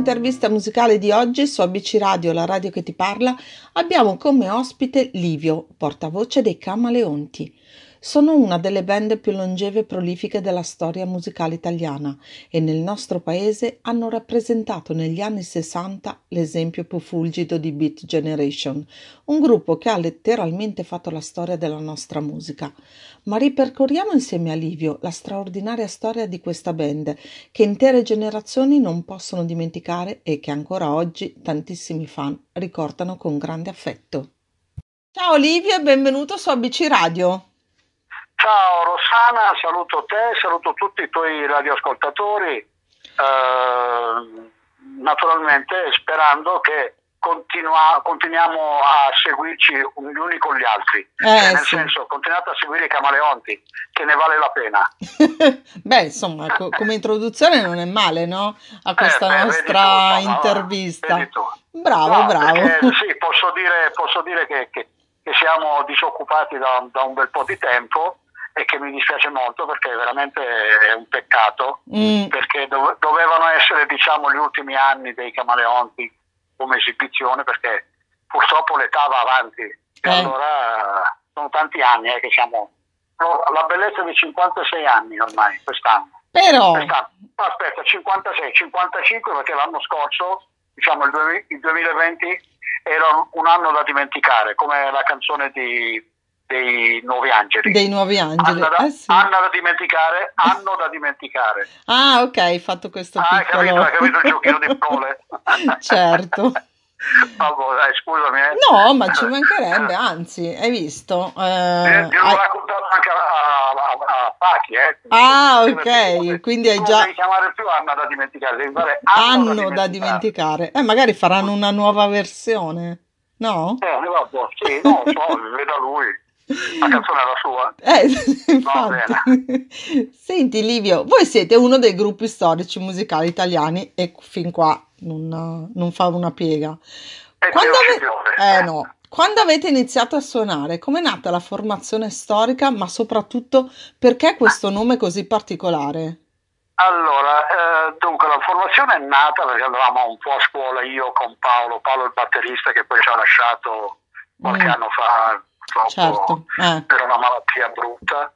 intervista musicale di oggi su ABC Radio, la radio che ti parla, abbiamo come ospite Livio, portavoce dei Camaleonti. Sono una delle band più longeve e prolifiche della storia musicale italiana e nel nostro paese hanno rappresentato negli anni 60 l'esempio più fulgido di Beat Generation, un gruppo che ha letteralmente fatto la storia della nostra musica. Ma ripercorriamo insieme a Livio la straordinaria storia di questa band che intere generazioni non possono dimenticare e che ancora oggi tantissimi fan ricordano con grande affetto. Ciao Livio e benvenuto su ABC Radio. Ciao Rossana, saluto te, saluto tutti i tuoi radioascoltatori, eh, naturalmente sperando che continua, continuiamo a seguirci gli uni con gli altri, Eh, Cioè, nel sì. senso continuate a seguire i camaleonti, che ne vale la pena. Beh, insomma, co- come introduzione non è male, no? A questa Eh, beh, nostra tu, intervista. tu. Bravo, No, bravo. perché, sì, posso dire, posso dire che, che- che siamo disoccupati da, da un bel po' di tempo e che mi dispiace molto perché veramente è un peccato Mm, perché dove- dovevano essere diciamo gli ultimi anni dei camaleonti come esibizione perché purtroppo l'età va avanti. E Eh. allora sono tanti anni eh, che siamo la bellezza di 56 anni ormai quest'anno. Però, quest'anno. No, aspetta 56 55 perché l'anno scorso diciamo il 2020 era un anno da dimenticare come la canzone di- dei Nuovi Angeli dei nuovi angeli. Anna da, Eh sì. Anna da dimenticare, anno da dimenticare. Ah, ok, hai fatto questo Ah, hai capito, piccolo... hai capito il giochino di parole? certo. Vabbè, dai, scusami. eh. No, ma ci mancherebbe, anzi, hai visto? Eh, Eh, Gliel'ho hai- raccontato anche a, a, a- a Pachi, eh. Ah, ok, quindi hai già- Non devi chiamare più Anna da dimenticare, devi fare anno, Anno da dimenticare. Eh, magari faranno una nuova versione, no? Eh, vabbè, sì, no, so, veda lui. La canzone è la sua. Eh, infatti. Senti Livio, voi siete uno dei gruppi storici musicali italiani e fin qua non, non fa una piega. Quando, ave- eh, no. Quando avete iniziato a suonare, com'è nata la formazione storica, ma soprattutto perché questo nome così particolare? Allora, eh, dunque la formazione è nata perché andavamo un po' a scuola io con Paolo, Paolo il batterista che poi ci ha lasciato qualche Mm. anno fa, purtroppo Certo, eh. per una malattia brutta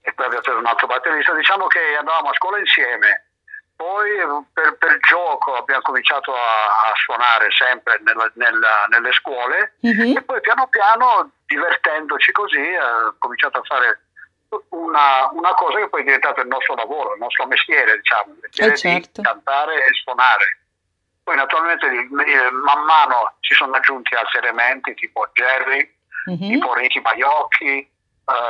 e poi abbiamo preso un altro batterista. Diciamo che andavamo a scuola insieme, poi eh, per, per gioco abbiamo cominciato a, a suonare sempre nella- nella- nelle scuole Mhm. e poi piano piano divertendoci così eh, ho cominciato a fare una, una cosa che poi è diventato il nostro lavoro, il nostro mestiere, diciamo, il mestiere Eh, certo. di cantare e suonare. Poi naturalmente eh, man mano ci sono aggiunti altri elementi tipo Jerry, Mhm. tipo Ricky Baiocchi,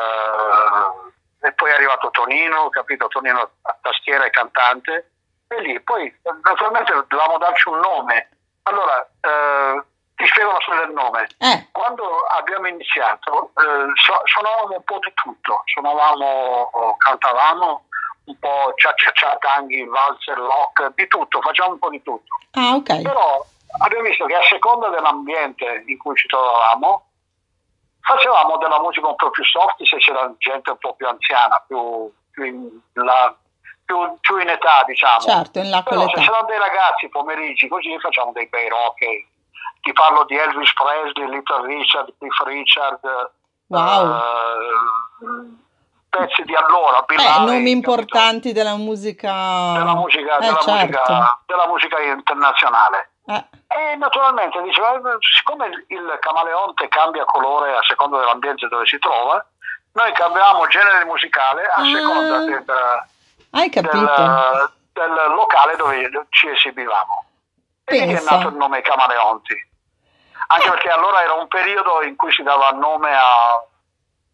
eh, e poi è arrivato Tonino, capito? Tonino a tastiera e cantante, e lì poi naturalmente dovevamo darci un nome. Allora, eh, ti spiego la storia del nome. Eh, Quando abbiamo iniziato eh, su- suonavamo un po' di tutto, suonavamo, cantavamo un po' cia cia cia, tanghi, valzer, rock, di tutto, facciamo un po' di tutto. ah, ok. Però abbiamo visto che a seconda dell'ambiente in cui ci trovavamo, facevamo della musica un po' più soft se c'era gente un po' più anziana, più, più, in, la- più- più in età, diciamo. Certo, in là Però se c'erano dei ragazzi pomeriggi così facciamo dei bei rock. e Ti parlo di Elvis Presley, Little Richard, Cliff Richard. Wow. eh, pezzi di allora, Bill Eh, Haley, nomi capito? importanti della musica. della musica, Eh, della, certo. musica, della musica internazionale. Eh, E naturalmente diceva, eh, siccome il- camaleonte cambia colore a seconda dell'ambiente dove si trova, noi cambiamo genere musicale a Ah. seconda del, del- del locale dove ci esibivamo. E lì è nato il nome Camaleonti. Anche perché allora era un periodo in cui si dava nome a,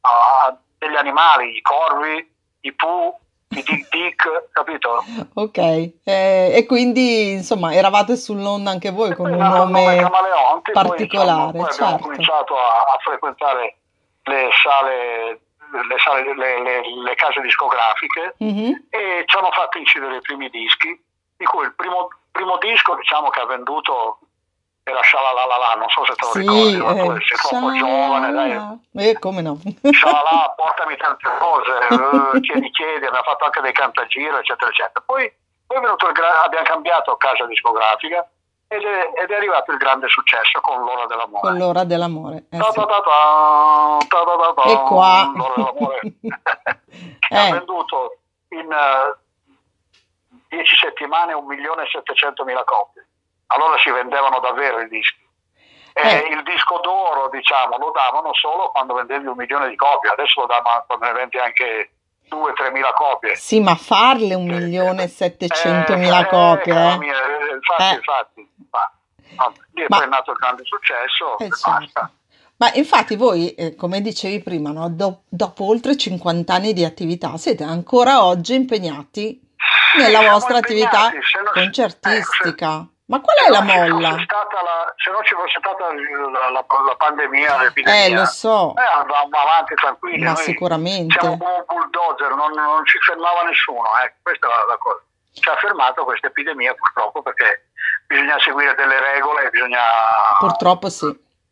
a degli animali, i corvi, i pu, i dick dick, capito? Ok, eh, e quindi insomma eravate sull'onda anche voi con Poi un nome Camaleonti, poi, particolare, insomma, poi abbiamo certo. cominciato a, a frequentare le sale, le, sale- le- le- le case discografiche Mhm. e ci hanno fatto incidere i primi dischi, di cui il primo, primo disco diciamo che ha venduto era Shalalala, non so se te lo Sì, ricordi, ma tu eh, sei troppo giovane, dai. Eh, come no? Scialala, portami tante cose, eh, chiedi chiedi, abbiamo fatto anche dei cantagiro, eccetera, eccetera. Poi, Poi è venuto il gra- abbiamo cambiato casa discografica ed è, ed è arrivato il grande successo con l'ora dell'amore. Con l'ora dell'amore. Eh, Ta ta ta E qua. l'ora dell'amore. che Eh. ha venduto in eh, 10 settimane 1.700.000 copie. Allora si vendevano davvero i dischi. E Eh. il disco d'oro, diciamo, lo davano solo quando vendevi un milione di copie, adesso lo davano quando ne vendi anche 2-3 mila copie. Sì, ma farle un milione e settecentomila Eh, copie, eh? eh, infatti, Eh. infatti. Ma, Ma- poi è nato il grande successo Eh, e certo. basta. Ma infatti voi, eh, come dicevi prima, no, do- dopo oltre 50 anni di attività, siete ancora oggi impegnati nella Siamo vostra attività impegnati, se non- concertistica. Ma qual Se è la ci fosse molla? la- se non ci fosse stata la, la- la pandemia, l'epidemia, Eh, lo so, eh, andavamo avanti tranquilli. ma sicuramente. Siamo un bulldozer, non, non ci fermava nessuno. ecco, questa è la, la cosa. Ci ha fermato questa epidemia purtroppo perché bisogna seguire delle regole, bisogna, Purtroppo sì.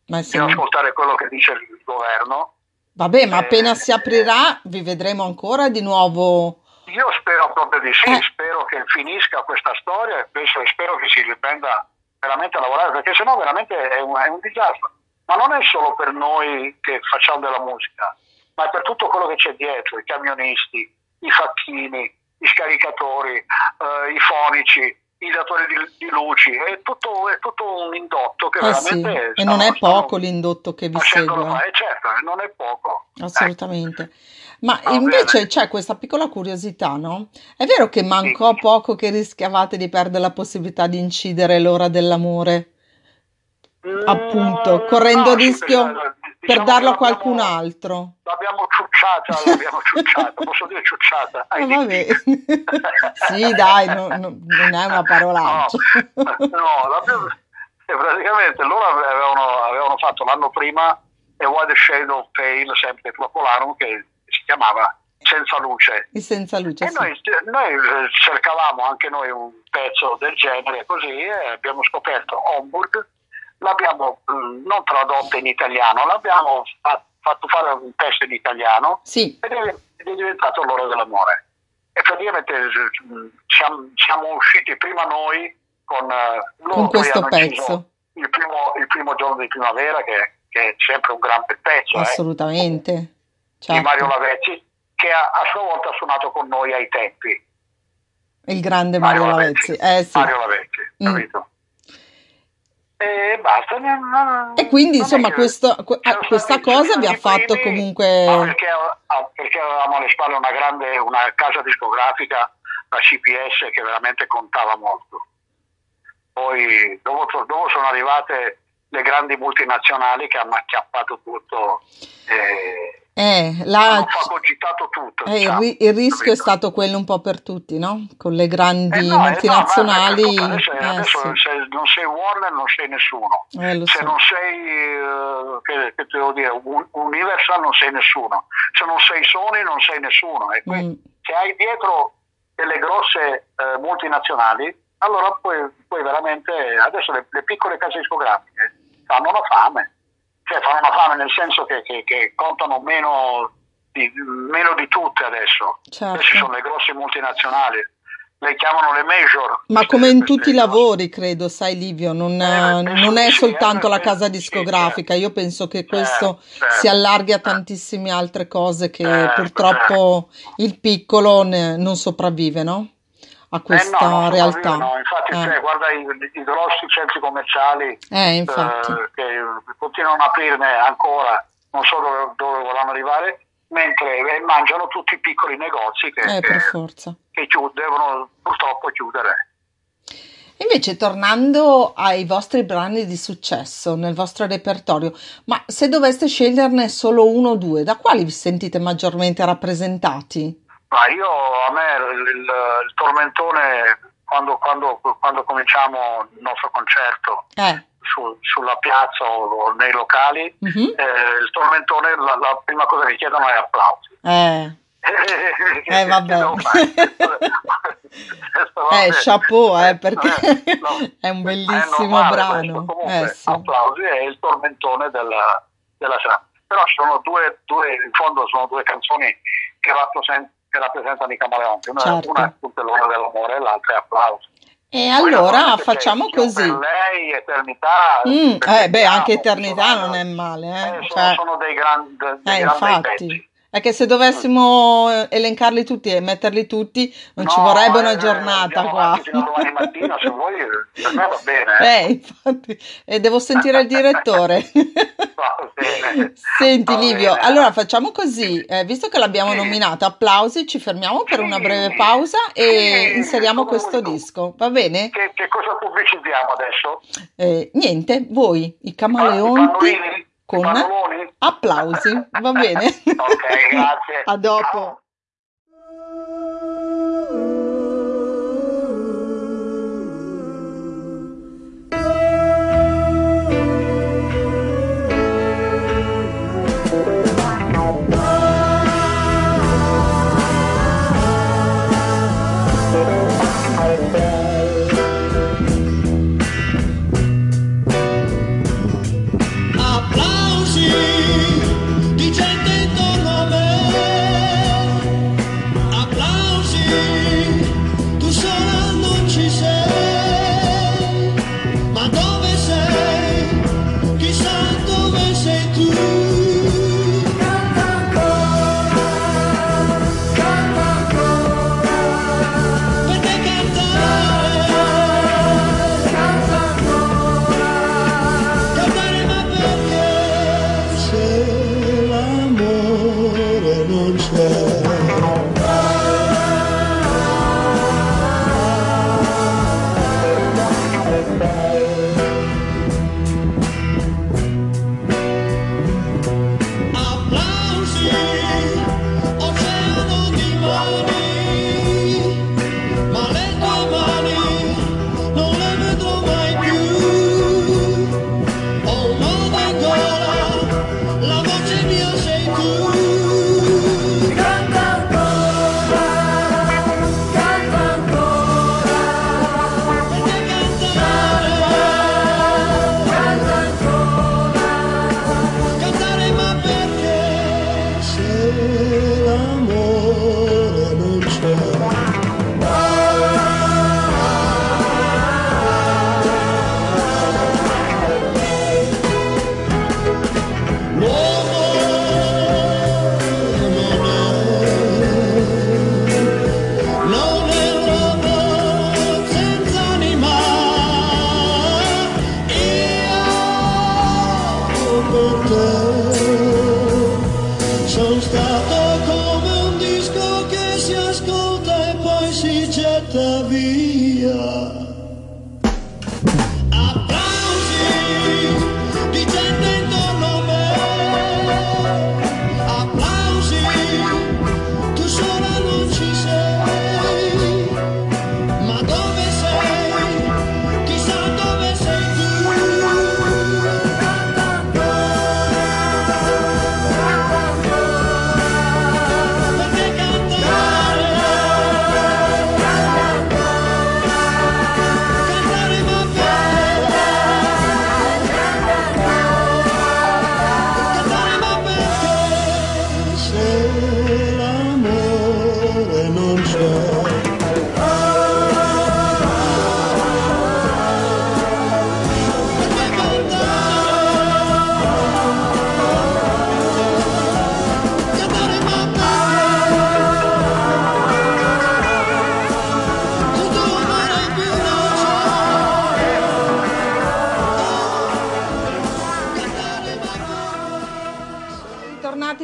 Ma sì. bisogna ascoltare quello che dice il governo. Vabbè, ma Eh, appena si aprirà vi vedremo ancora di nuovo. Io spero proprio di sì, Eh. spero che finisca questa storia e penso- spero che si riprenda veramente a lavorare, perché sennò veramente è un, è un disastro. Ma non è solo per noi che facciamo della musica, ma è per tutto quello che c'è dietro, i camionisti, i facchini, i scaricatori, eh, i fonici, i datori di, di luci, è tutto, è tutto un indotto che Eh sì, veramente... e non è poco l'indotto che vi segue. Eh, certo, non è poco. Assolutamente. Ma Va invece bene. c'è questa piccola curiosità, no? È vero che mancò Sì. poco che rischiavate di perdere la possibilità di incidere l'ora dell'amore, Mm, appunto, correndo no, rischio eh, per diciamo darlo a qualcun altro? L'abbiamo ciucciata, l'abbiamo ciucciata, posso dire ciucciata? Eh, Ai vabbè. Sì, dai, no- no- non è una parolaccia. No, no, l'abbiamo- e praticamente loro avevano, avevano fatto l'anno prima a Wide Shade of Pale, sempre Popolarum, che chiamava Senza Luce. Il senza luce, E sì. noi, noi, eh, cercavamo anche noi un pezzo del genere così e abbiamo scoperto Homburg, l'abbiamo mm, non tradotto in italiano, l'abbiamo fa- fatto fare un testo in italiano Sì, ed è, ed è diventato l'ora dell'amore. E praticamente eh, siamo, siamo usciti prima noi con, eh, loro con questo pezzo, Il primo, il primo giorno di primavera, che, che è sempre un gran pezzo, eh, assolutamente. di Mario Certo, Lavezzi, che ha, a sua volta ha suonato con noi ai tempi. il grande Mario Lavezzi. Eh sì. Mario Lavezzi, Mm. capito? E basta. non- non- E quindi, insomma, questo- ah, questa cosa vi ha fatto primi, comunque- perché, ah, perché avevamo alle spalle una grande, una casa discografica, la CPS, che veramente contava molto. Poi dopo, dopo sono arrivate le grandi multinazionali che hanno acchiappato tutto e Eh, là hanno fagocitato tutto. Eh, il, diciamo, ri- il rischio è capito? stato quello un po' per tutti, no? Con le grandi Eh no, eh no, multinazionali. guarda, adesso, eh, adesso sì. se non sei Warner non sei nessuno. Eh, Se so. non sei, che, che devo dire, un- Universal non sei nessuno. Se non sei Sony non sei nessuno. E qui, Mm. se hai dietro delle grosse multinazionali, allora poi, poi veramente, adesso le, le piccole case discografiche fanno una fame. Cioè fanno una fame nel senso che, che- che contano meno di, meno di tutte adesso. Certo. Adesso sono le grosse multinazionali. Le chiamano le major. Ma come in tutti i lavori, credo, sai Livio, non, Eh, penso non di è sì, soltanto eh, la penso casa di sì, discografica, io penso che questo certo. si allarghi a tantissime altre cose che Certo, purtroppo il piccolo ne- non sopravvive, no? A questa Eh no, realtà. no. Infatti, Eh. cioè, guarda i, i grossi centri commerciali Eh, eh, che continuano a aprirne ancora, non so dove, dove vorranno arrivare, mentre eh, mangiano tutti i piccoli negozi che, Eh, che, che chiud- devono purtroppo chiudere. Invece, tornando ai vostri brani di successo nel vostro repertorio, ma se doveste sceglierne solo uno o due, da quali vi sentite maggiormente rappresentati? Ma io a me il, il- il tormentone quando, quando, quando cominciamo il nostro concerto Eh, su- sulla piazza o, nei locali, mhm, eh, il tormentone la, la prima cosa che chiedono è applausi. eh, eh, vabbè. eh, Eh, chapeau, eh, perché è un bellissimo brano. Comunque, Eh, sì. applausi è il tormentone della, della serata. Però sono due, due, in fondo sono due canzoni che rappresen- che rappresentano i camaleonti. Una, Certo. una è appunto l'ora dell'amore e l'altra è applauso. E allora facciamo così. Per lei, eternità. Mm, eh, beh, anche eternità non è male, eh. eh, sono, Cioè, sono dei grandi, dei eh, grandi pezzi. È che se dovessimo eh, elencarli tutti e metterli tutti, non ci No, vorrebbe una eh, giornata qua. fino domani mattina, se vuoi, per me va bene. Eh, infatti, e devo sentire il direttore. Va bene. Senti Va Livio, bene. allora facciamo così, eh, visto che l'abbiamo Sì. nominato, applausi, ci fermiamo per una Sì. breve pausa e Sì, inseriamo questo tu. disco, va bene? Che, che cosa pubblicizziamo adesso? Eh, niente, voi, i camaleonti pannolini? I con applausi, va bene? Ok, grazie. A dopo. Ciao.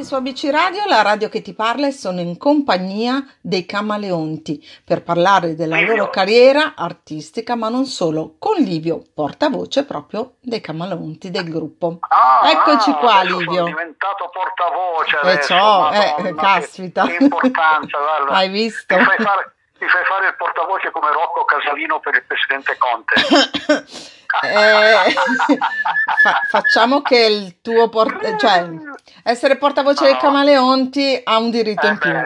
Su ABC Radio, la radio che ti parla e sono in compagnia dei Camaleonti per parlare della loro carriera artistica, ma non solo, con Livio, portavoce proprio dei Camaleonti del gruppo. Ah, Eccoci qua, Livio. Sono diventato portavoce Eh, adesso. ciò, eh, Madonna, che- caspita. Che importanza, guarda. Hai visto? Mi fai, fare, mi fai fare il portavoce come Rocco Casalino per il presidente Conte. Eh, fa- facciamo che il tuo port- cioè essere portavoce dei No. Camaleonti ha un diritto Eh in più. beh,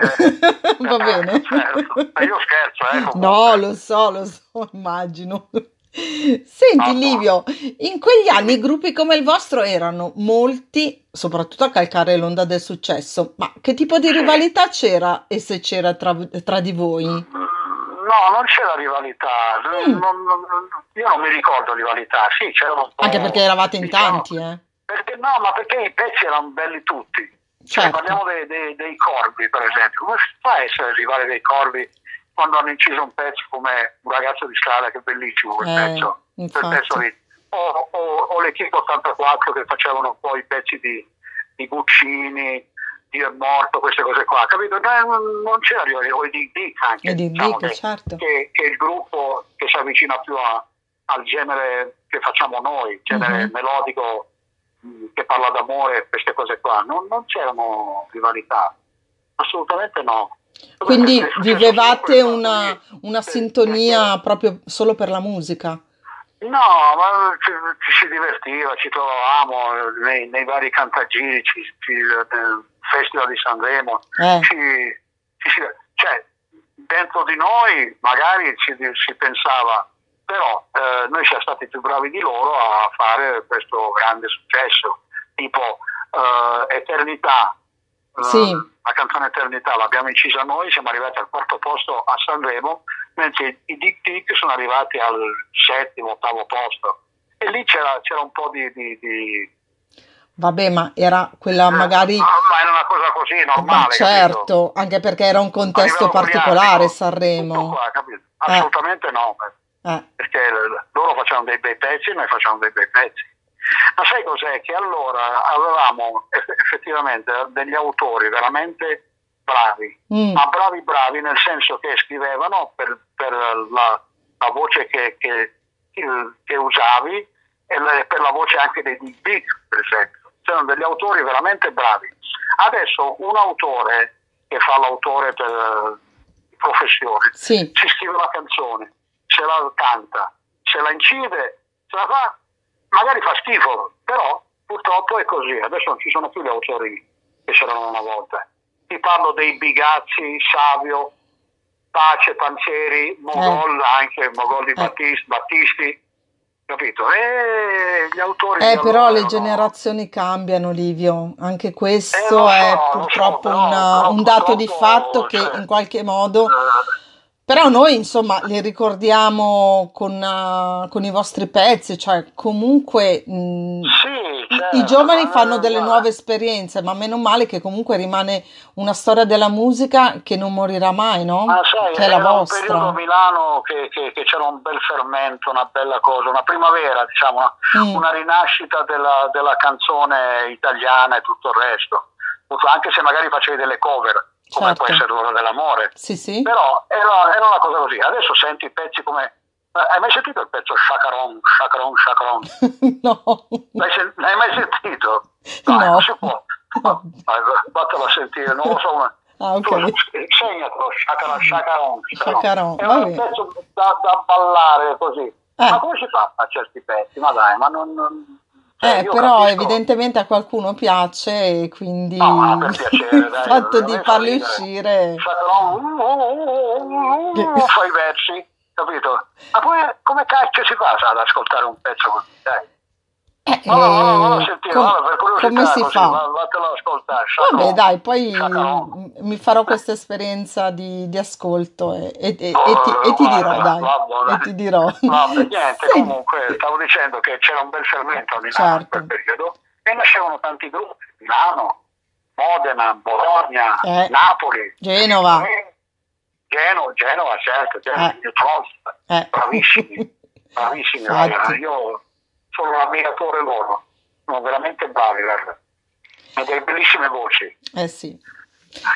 Va bene? certo. Ma io scherzo, eh. No, lo so, lo so, immagino. Senti. Livio, in quegli anni gruppi come il vostro erano molti, soprattutto a calcare l'onda del successo, ma che tipo di rivalità c'era e se c'era tra, tra di voi? No, non c'era rivalità. Mm. Non- non- io non mi ricordo rivalità. Sì, c'era un po'. Anche perché eravate in diciamo, tanti, eh? Perché, no, ma perché i pezzi erano belli tutti. Cioè, Certo. parliamo dei, dei- dei corvi, per esempio. Come si fa a essere rivale dei corvi quando hanno inciso un pezzo come un ragazzo di strada, che è bellissimo quel Eh, pezzo, quel pezzo lì. O, o, o l'Equipe 84 che facevano poi i pezzi di, di Guccini, Dio è morto, queste cose qua, capito? No, non, non c'era rivalità, o i Dick Dick anche, E di diciamo, che, certo. che, che è il gruppo che si avvicina più a- al genere che facciamo noi, genere Mhm. melodico mh, che parla d'amore, queste cose qua. Non, non c'erano rivalità, assolutamente no. Quindi vivevate una, una sintonia proprio solo per la musica? No, ma ci, ci si divertiva, ci trovavamo eh, nei, nei vari cantagiri, ci, ci, nel Festival di Sanremo, Eh, ci, ci cioè, dentro di noi magari ci, si pensava, però eh, noi siamo stati più bravi di loro a fare questo grande successo, tipo eh, Eternità. eh, Sì. La canzone Eternità l'abbiamo incisa noi, siamo arrivati al quarto posto a Sanremo, mentre i Dick Dick sono arrivati al settimo, ottavo posto. E lì c'era, c'era un po' di... di, di vabbè, ma era quella magari... Ah, ma era una cosa così normale. Ma capito? certo, anche perché era un contesto particolare tutto Sanremo. qua, capito? Assolutamente no, Eh, perché loro facevano dei bei pezzi e noi facevamo dei bei pezzi. Ma sai cos'è? Che allora avevamo eff- effettivamente degli autori veramente bravi, mm, ma bravi bravi nel senso che scrivevano per, per la, la voce che, che- che- usavi e per la voce anche dei Big, per esempio. C'erano degli autori veramente bravi. Adesso un autore che fa l'autore per professione sì, si scrive la canzone, se la canta, se la incide, se la fa, magari fa schifo, però purtroppo è così. Adesso non ci sono più gli autori che c'erano una volta. Ti parlo dei Bigazzi, Savio, Pace, Panzeri, Mogol, anche Mogol di Eh. Battisti, Battisti, capito? E gli autori eh, di però allora le generazioni cambiano, Livio. Anche Eh, questo lo so, è lo so, purtroppo però- un, però un dato di purtroppo, fatto che cioè, in qualche modo... eh, Però noi, insomma, li ricordiamo con, eh, con i vostri pezzi, cioè comunque mh, sì, i- certo, i giovani ma- fanno delle ma- nuove esperienze, ma meno male che comunque rimane una storia della musica che non morirà mai, no? Ma sai, Che è la era un vostra. periodo a Milano che, che- che c'era un bel fermento, una bella cosa, una primavera, diciamo, una, Mm. una rinascita della, della canzone italiana e tutto il resto. Anche se magari facevi delle cover, come Certo. può essere l'ora dell'amore. Sì, sì. Però era, era una cosa così. Adesso senti pezzi come... eh, Hai mai sentito il pezzo Shacaron, Shacaron, Shacaron? No. L'hai, sen- l'hai mai sentito? No. non si può. No. Vattelo a sentire, non lo so come... Ah, ok. segnatelo, Shacaron, Shacaron. Shacaron, È un pezzo da, da ballare così. Eh. Ma come si fa a certi pezzi? Ma dai, ma non... non- cioè, Eh, io però capisco- evidentemente a qualcuno piace e quindi No, piacere, il dai, fatto di farli uscire... Shacaron, uh, uh, uh, uh, uh, fa i versi, capito? Ma poi come cacchio si fa ad ascoltare un pezzo così? Dai. Eh, No, no, no, no, eh, sentire, com- guarda, per curiosità come si così, fa? va- Vattelo ad ascoltare. Vabbè, Shacaron, dai, poi m- mi farò questa esperienza di, di ascolto e, e- e- e ti, e ti dirò, guarda, dai, vabbè, e ti dirò. Vabbè, niente, Sì. comunque stavo dicendo che c'era un bel fermento a Milano Certo. in quel periodo e nascevano tanti gruppi, Milano, Modena, Bologna, Eh. Napoli, Genova. Eh, Genova, Genova, certo, Genova, Eh. Pietrova, Eh. bravissimi, bravissimi, ragazzi. io sono un ammiratore loro, sono veramente bravi, guarda. Hanno delle bellissime voci, Eh sì.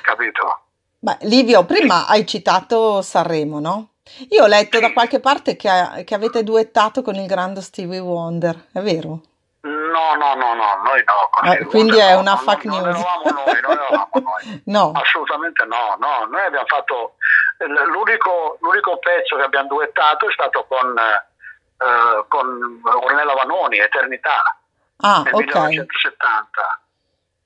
capito? Beh, Livio, prima hai citato Sanremo, no? Io ho letto da qualche parte che, che avete duettato con il grande Stevie Wonder, è vero? No, no, no, no, noi no. Eh, quindi Wonder è no, una non- fake non news. eravamo noi, non eravamo noi. No. Assolutamente no, no, noi abbiamo fatto l'unico, l'unico pezzo che abbiamo duettato è stato con, eh, con Ornella Vanoni, Eternità, Ah, nel ok. 1970.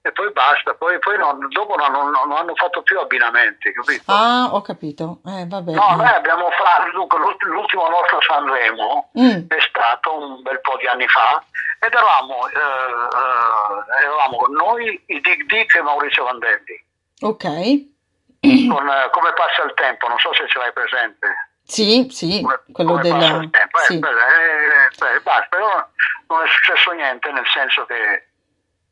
e poi basta, poi, poi non, dopo non, non- non hanno fatto più abbinamenti, capito? Ah, ho capito. Eh, vabbè. No, noi abbiamo fatto, dunque, l'ult- l'ultimo nostro Sanremo Mm, è stato un bel po' di anni fa ed eravamo, eh, eh, eravamo noi, i Dick Dick e Maurizio Vandelli, ok. con eh, Come passa il tempo, non so se ce l'hai presente. Sì, sì, Come, quello come passa del... il tempo. Eh, Sì. beh, eh, beh, basta, però non è successo niente, nel senso che...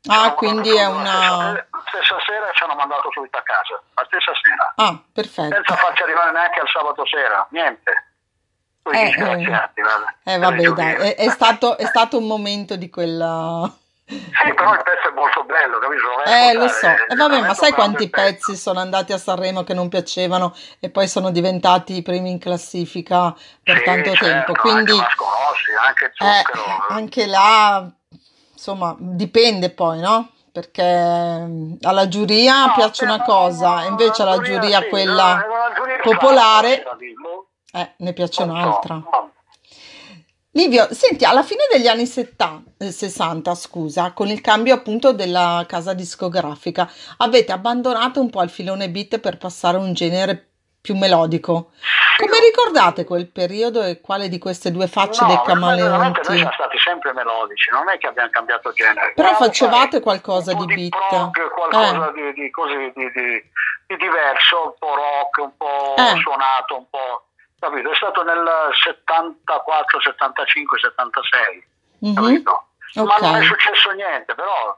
Ah, quindi è una... La stessa sera ci hanno mandato subito a casa, la stessa sera, Ah, perfetto. senza farci arrivare neanche al sabato sera, niente. Quei Eh, guarda. Eh, vabbè, dai, è, è stato, è stato un momento di quella... Sì, però il pezzo è molto bello, capito? Eh, lo so. E vabbè, ma sai quanti pezzi sono andati a Sanremo che non piacevano e poi sono diventati i primi in classifica per Sì, tanto certo, tempo? Quindi, Anche anche eh, anche là, insomma, dipende poi, no? Perché mm, alla giuria No, piace una cosa, invece alla giuria sì, quella no, la giuria popolare, eh, ne piace un'altra. no. Livio, senti, alla fine degli anni 70, eh, 60, scusa, con il cambio appunto della casa discografica, avete abbandonato un po' il filone beat per passare a un genere più melodico. Come ricordate quel periodo e quale di queste due facce No, dei veramente noi camaleonti? siamo stati sempre melodici, non è che abbiamo cambiato genere. Però facevate qualcosa po' di beat. prog, qualcosa Eh. di, di così, di, di- di diverso, un po' rock, un po' Eh. suonato, un po'... Capito? È stato nel 74, 75, 76, Mhm, capito? Ma non è successo niente, però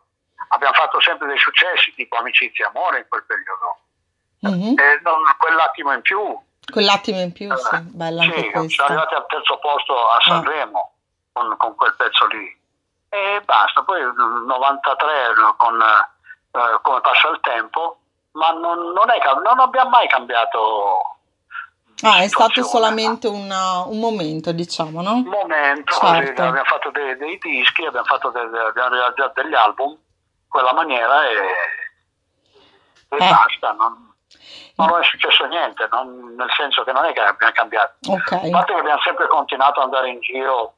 abbiamo fatto sempre dei successi tipo Amicizia e Amore in quel periodo. mhm. E non, quell'attimo in più, Quell'attimo in più, sì, eh, bella sì, anche siamo questa. arrivati al terzo posto a Sanremo con, con quel pezzo lì. E basta, poi nel 93 no, con eh, come passa il tempo, ma non, non, è, non abbiamo mai cambiato Ah, è stato solamente una- un momento, diciamo, no? un momento, Certo. abbiamo fatto dei, dei dischi, abbiamo, fatto dei- abbiamo realizzato degli album in quella maniera e, e Eh. basta. Non, non è successo niente, non- nel senso che non è che abbiamo cambiato. A Ok, parte che abbiamo sempre continuato ad andare in giro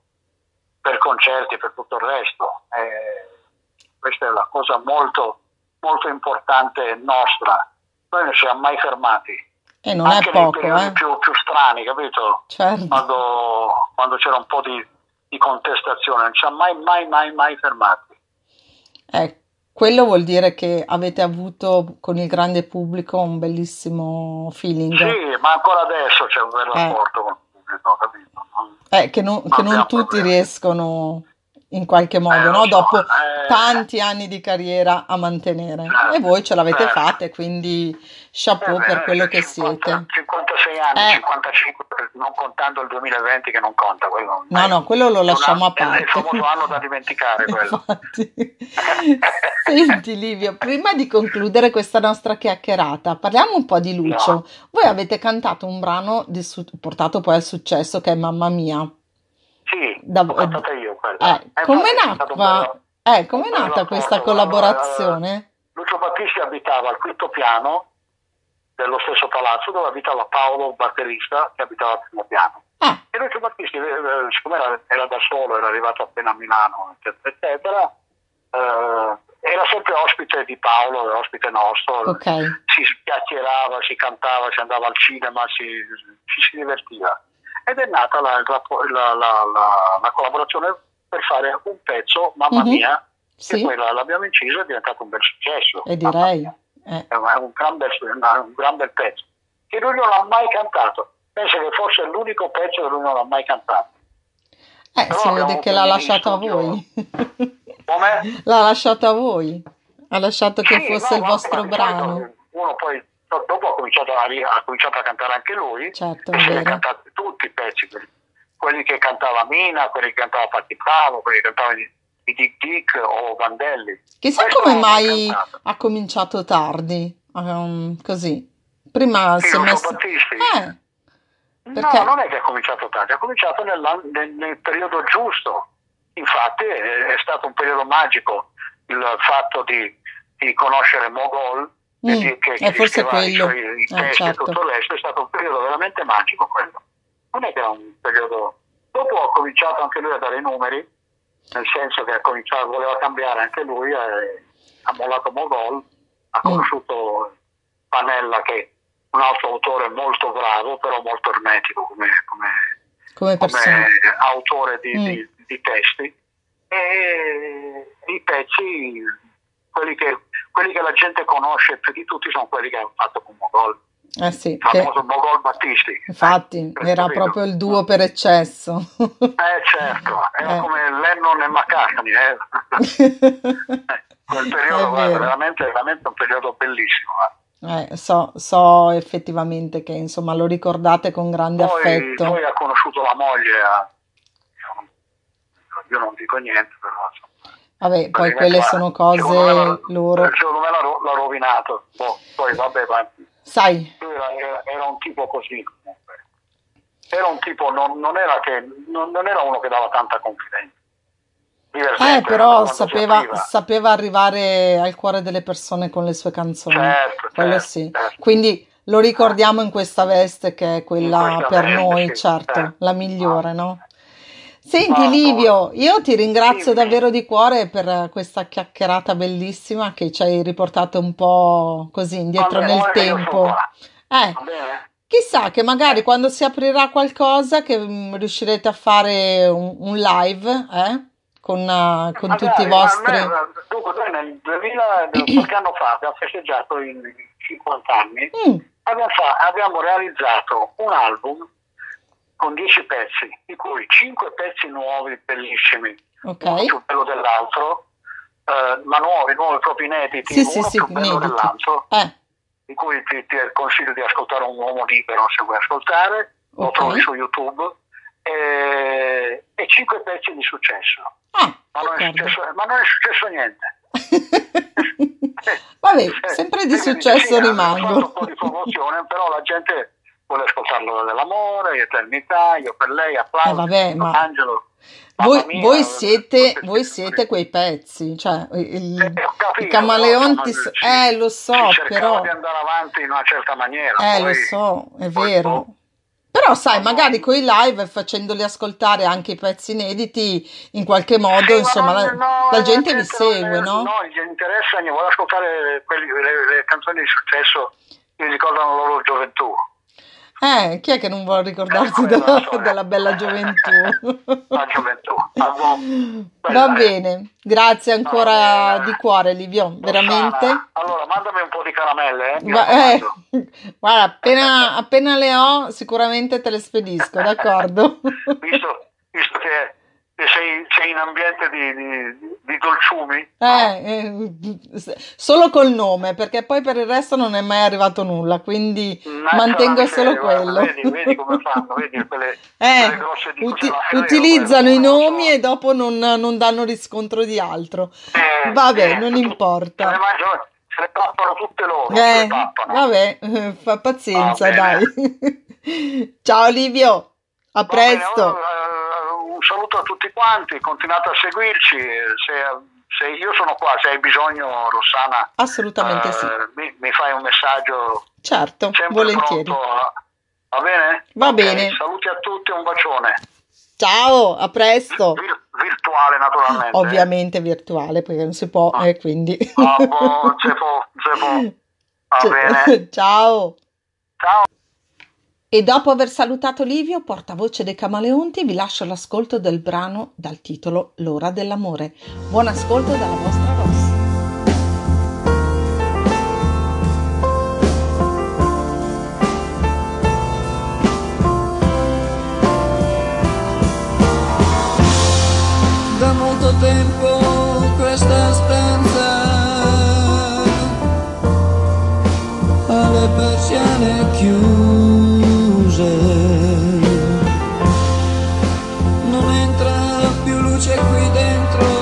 per concerti per tutto il resto. E questa è la cosa molto, molto importante nostra. Noi non ci siamo mai fermati. E non è Anche nei poco, eh? più, più strani, capito? Certo. Quando, quando c'era un po' di, di contestazione, non ci siamo mai, mai, mai, mai fermati. Eh, quello vuol dire che avete avuto con il grande pubblico un bellissimo feeling. Sì, ma ancora adesso c'è un bel Eh. rapporto con il pubblico, capito? Non- Eh, che non, che non tutti problemi. riescono in qualche modo, Eh, no? so, Dopo eh. tanti anni di carriera a mantenere. Eh, E voi ce l'avete eh. fatta, e quindi chapeau Eh per quello che 50 siete. 56 anni, Eh. 55, per- non contando il 2020 che non conta. Quello, No, no, quello lo lasciamo a anno- è parte. il famoso anno da dimenticare quello. Senti Livio, prima di concludere questa nostra chiacchierata, parliamo un po' di Lucio. Voi avete cantato un brano di su- portato poi al successo che è Mamma Mia. Sì, Da- l'ho cantata io quella. Eh, Eh, come nacqua? Eh, come è nata questa collaborazione? Lucio Battisti abitava al quinto piano dello stesso palazzo dove abitava Paolo, batterista, che abitava al primo piano. Ah, E Lucio Battisti, eh, eh, siccome era, era da solo, era arrivato appena a Milano, eccetera, eccetera, eh, era sempre ospite di Paolo, era ospite nostro. ok. Si chiacchierava, si cantava, si andava al cinema, si, ci si divertiva. Ed è nata la, la- la- la- la collaborazione per fare un pezzo, Mamma Mhm. Mia, Sì, che poi la- l'abbiamo inciso e è diventato un bel successo. e direi. Eh, È un, gran bel, un gran bel pezzo, che lui non ha mai cantato. Penso che fosse l'unico pezzo che lui non ha mai cantato. eh, Però si vede che l'ha lasciato a voi. Com'è? L'ha lasciato a voi. Ha lasciato che Sì, fosse no, il vostro brano. Uno poi dopo ha cominciato a, ha cominciato a cantare anche lui Certo, e se li cantati tutti i pezzi, quelli, che cantava Mina, quelli che cantava Patti Bravo, quelli che cantava i, Dick Dick o Vandelli. Chissà Questo come mai ha cominciato tardi, ehm, così. Prima Sì, si è messo... Battisti? Eh, Perché? No, non è che ha cominciato tardi, ha cominciato nel, nel periodo giusto. Infatti è, è stato un periodo magico il fatto di, di conoscere Mogol, Mm, che, è forse i quello. i Eh, testi certo. tutto il resto, è stato un periodo veramente magico quello. Non è che era un periodo... Dopo ha cominciato anche lui a dare i numeri, nel senso che ha cominciato, voleva cambiare anche lui e, ha mollato Mogol, ha Mm. conosciuto Panella che è un altro autore molto bravo, però molto ermetico come, come, come come autore di, Mm. di- di testi. E i pezzi, quelli che, quelli che la gente conosce più di tutti, sono quelli che hanno fatto con Mogol, Eh sì, il che famoso Mogol Battisti. infatti Eh, era capito? proprio il duo per eccesso. Eh certo, era Eh. come Lennon e McCartney, eh. quel periodo guarda, veramente, veramente un periodo bellissimo. guarda. Eh, so, so effettivamente che insomma lo ricordate con grande Poi, affetto. poi ha conosciuto la moglie, a- io non dico niente, però insomma, Vabbè, poi quelle guarda, sono cose me loro. Secondo me l'ha, ro- l'ha rovinato. Boh, poi vabbè, ma Sai, lui era, era- era un tipo così. Era un tipo, non, non era che, non, non era uno che dava tanta confidenza. Eh, però sapeva, sapeva arrivare al cuore delle persone con le sue canzoni. Certo, Quello certo, sì. certo. Quindi lo ricordiamo in questa veste che è quella per veste, noi, certo, certo. la migliore, no? Senti Ma- Livio, io ti ringrazio davvero di cuore per questa chiacchierata bellissima che ci hai riportato un po' così indietro nel tempo. Eh, chissà che magari quando si aprirà qualcosa che mm, riuscirete a fare un, un live, eh? Con, eh, con Magari, tutti i vostri... me- dunque, noi nel 2000, qualche anno fa, abbiamo festeggiato i 50 anni, Mm, abbiamo, fa- abbiamo realizzato un album con 10 pezzi, di cui 5 pezzi nuovi, bellissimi, uno ok. più bello dell'altro, eh, ma nuovi, nuovi proprio inediti, Sì, sì, uno sì, più bello inediti. dell'altro, Eh, di cui ti, ti consiglio di ascoltare un uomo libero se vuoi ascoltare, lo Ok. trovi su YouTube, e, e 5 pezzi di successo. ah, Ma non, successo, ma non è successo niente. Vabbè, Eh, sempre di successo sì, fatto un rimango. po' di promozione, però la gente vuole ascoltarlo dell'amore, eternità, io per lei, applauso, Eh, vabbè, ma- Angelo. Voi, mia, voi siete, voi siete quei pezzi, cioè il- Eh, capito, i camaleonti, insomma, eh lo so, però, di andare avanti in una certa maniera. eh poi- lo so, è vero. boh, Però sai, Ma magari no. con i live, facendoli ascoltare anche i pezzi inediti, in qualche modo, Sì, ma insomma, non- la, no, la gente vi segue, no? No, gli interessa, vuole ascoltare quelli- le, le canzoni di successo che ricordano la loro gioventù. Eh, chi è che non vuole ricordarsi Eh, della, della bella gioventù? La gioventù. Va bene, grazie ancora Va di cuore, Livio, veramente. Allora, mandami un po' di caramelle, eh. Gua- eh, guarda, appena, appena le ho, sicuramente te le spedisco, d'accordo? Visto, visto che, che sei, sei in ambiente di, di, di dolciumi. Eh, eh, solo col nome, perché poi per il resto non è mai arrivato nulla, quindi Mannaggia mantengo la solo guarda, quello. Vedi, vedi come fanno, vedi quelle, Eh, quelle grosse di uti- utilizzano i nomi so. e dopo non, non danno riscontro di altro. Eh, Vabbè, eh, non tu- Se importa. le, se le pappano tutte loro, Eh, vabbè, eh, fa pazienza, bene. dai. Ciao Livio, a Va bene, presto. allora, eh, un saluto a tutti quanti, continuate a seguirci, se, se io sono qua, se hai bisogno Rossana, Assolutamente eh, sì. mi, mi fai un messaggio Certo, volentieri. pronto. Va bene? Va Ok, bene. Saluti a tutti, un bacione. Ciao, a presto. Vir- virtuale naturalmente. Ovviamente virtuale perché non si può, Ah. e quindi. Ah, boh, se può, se può. Va Cioè, bene. Ciao. Ciao. E dopo aver salutato Livio, portavoce dei Camaleonti, vi lascio l'ascolto del brano dal titolo L'ora dell'amore. Buon ascolto dalla vostra Ross. Da molto tempo Non entra più luce qui dentro.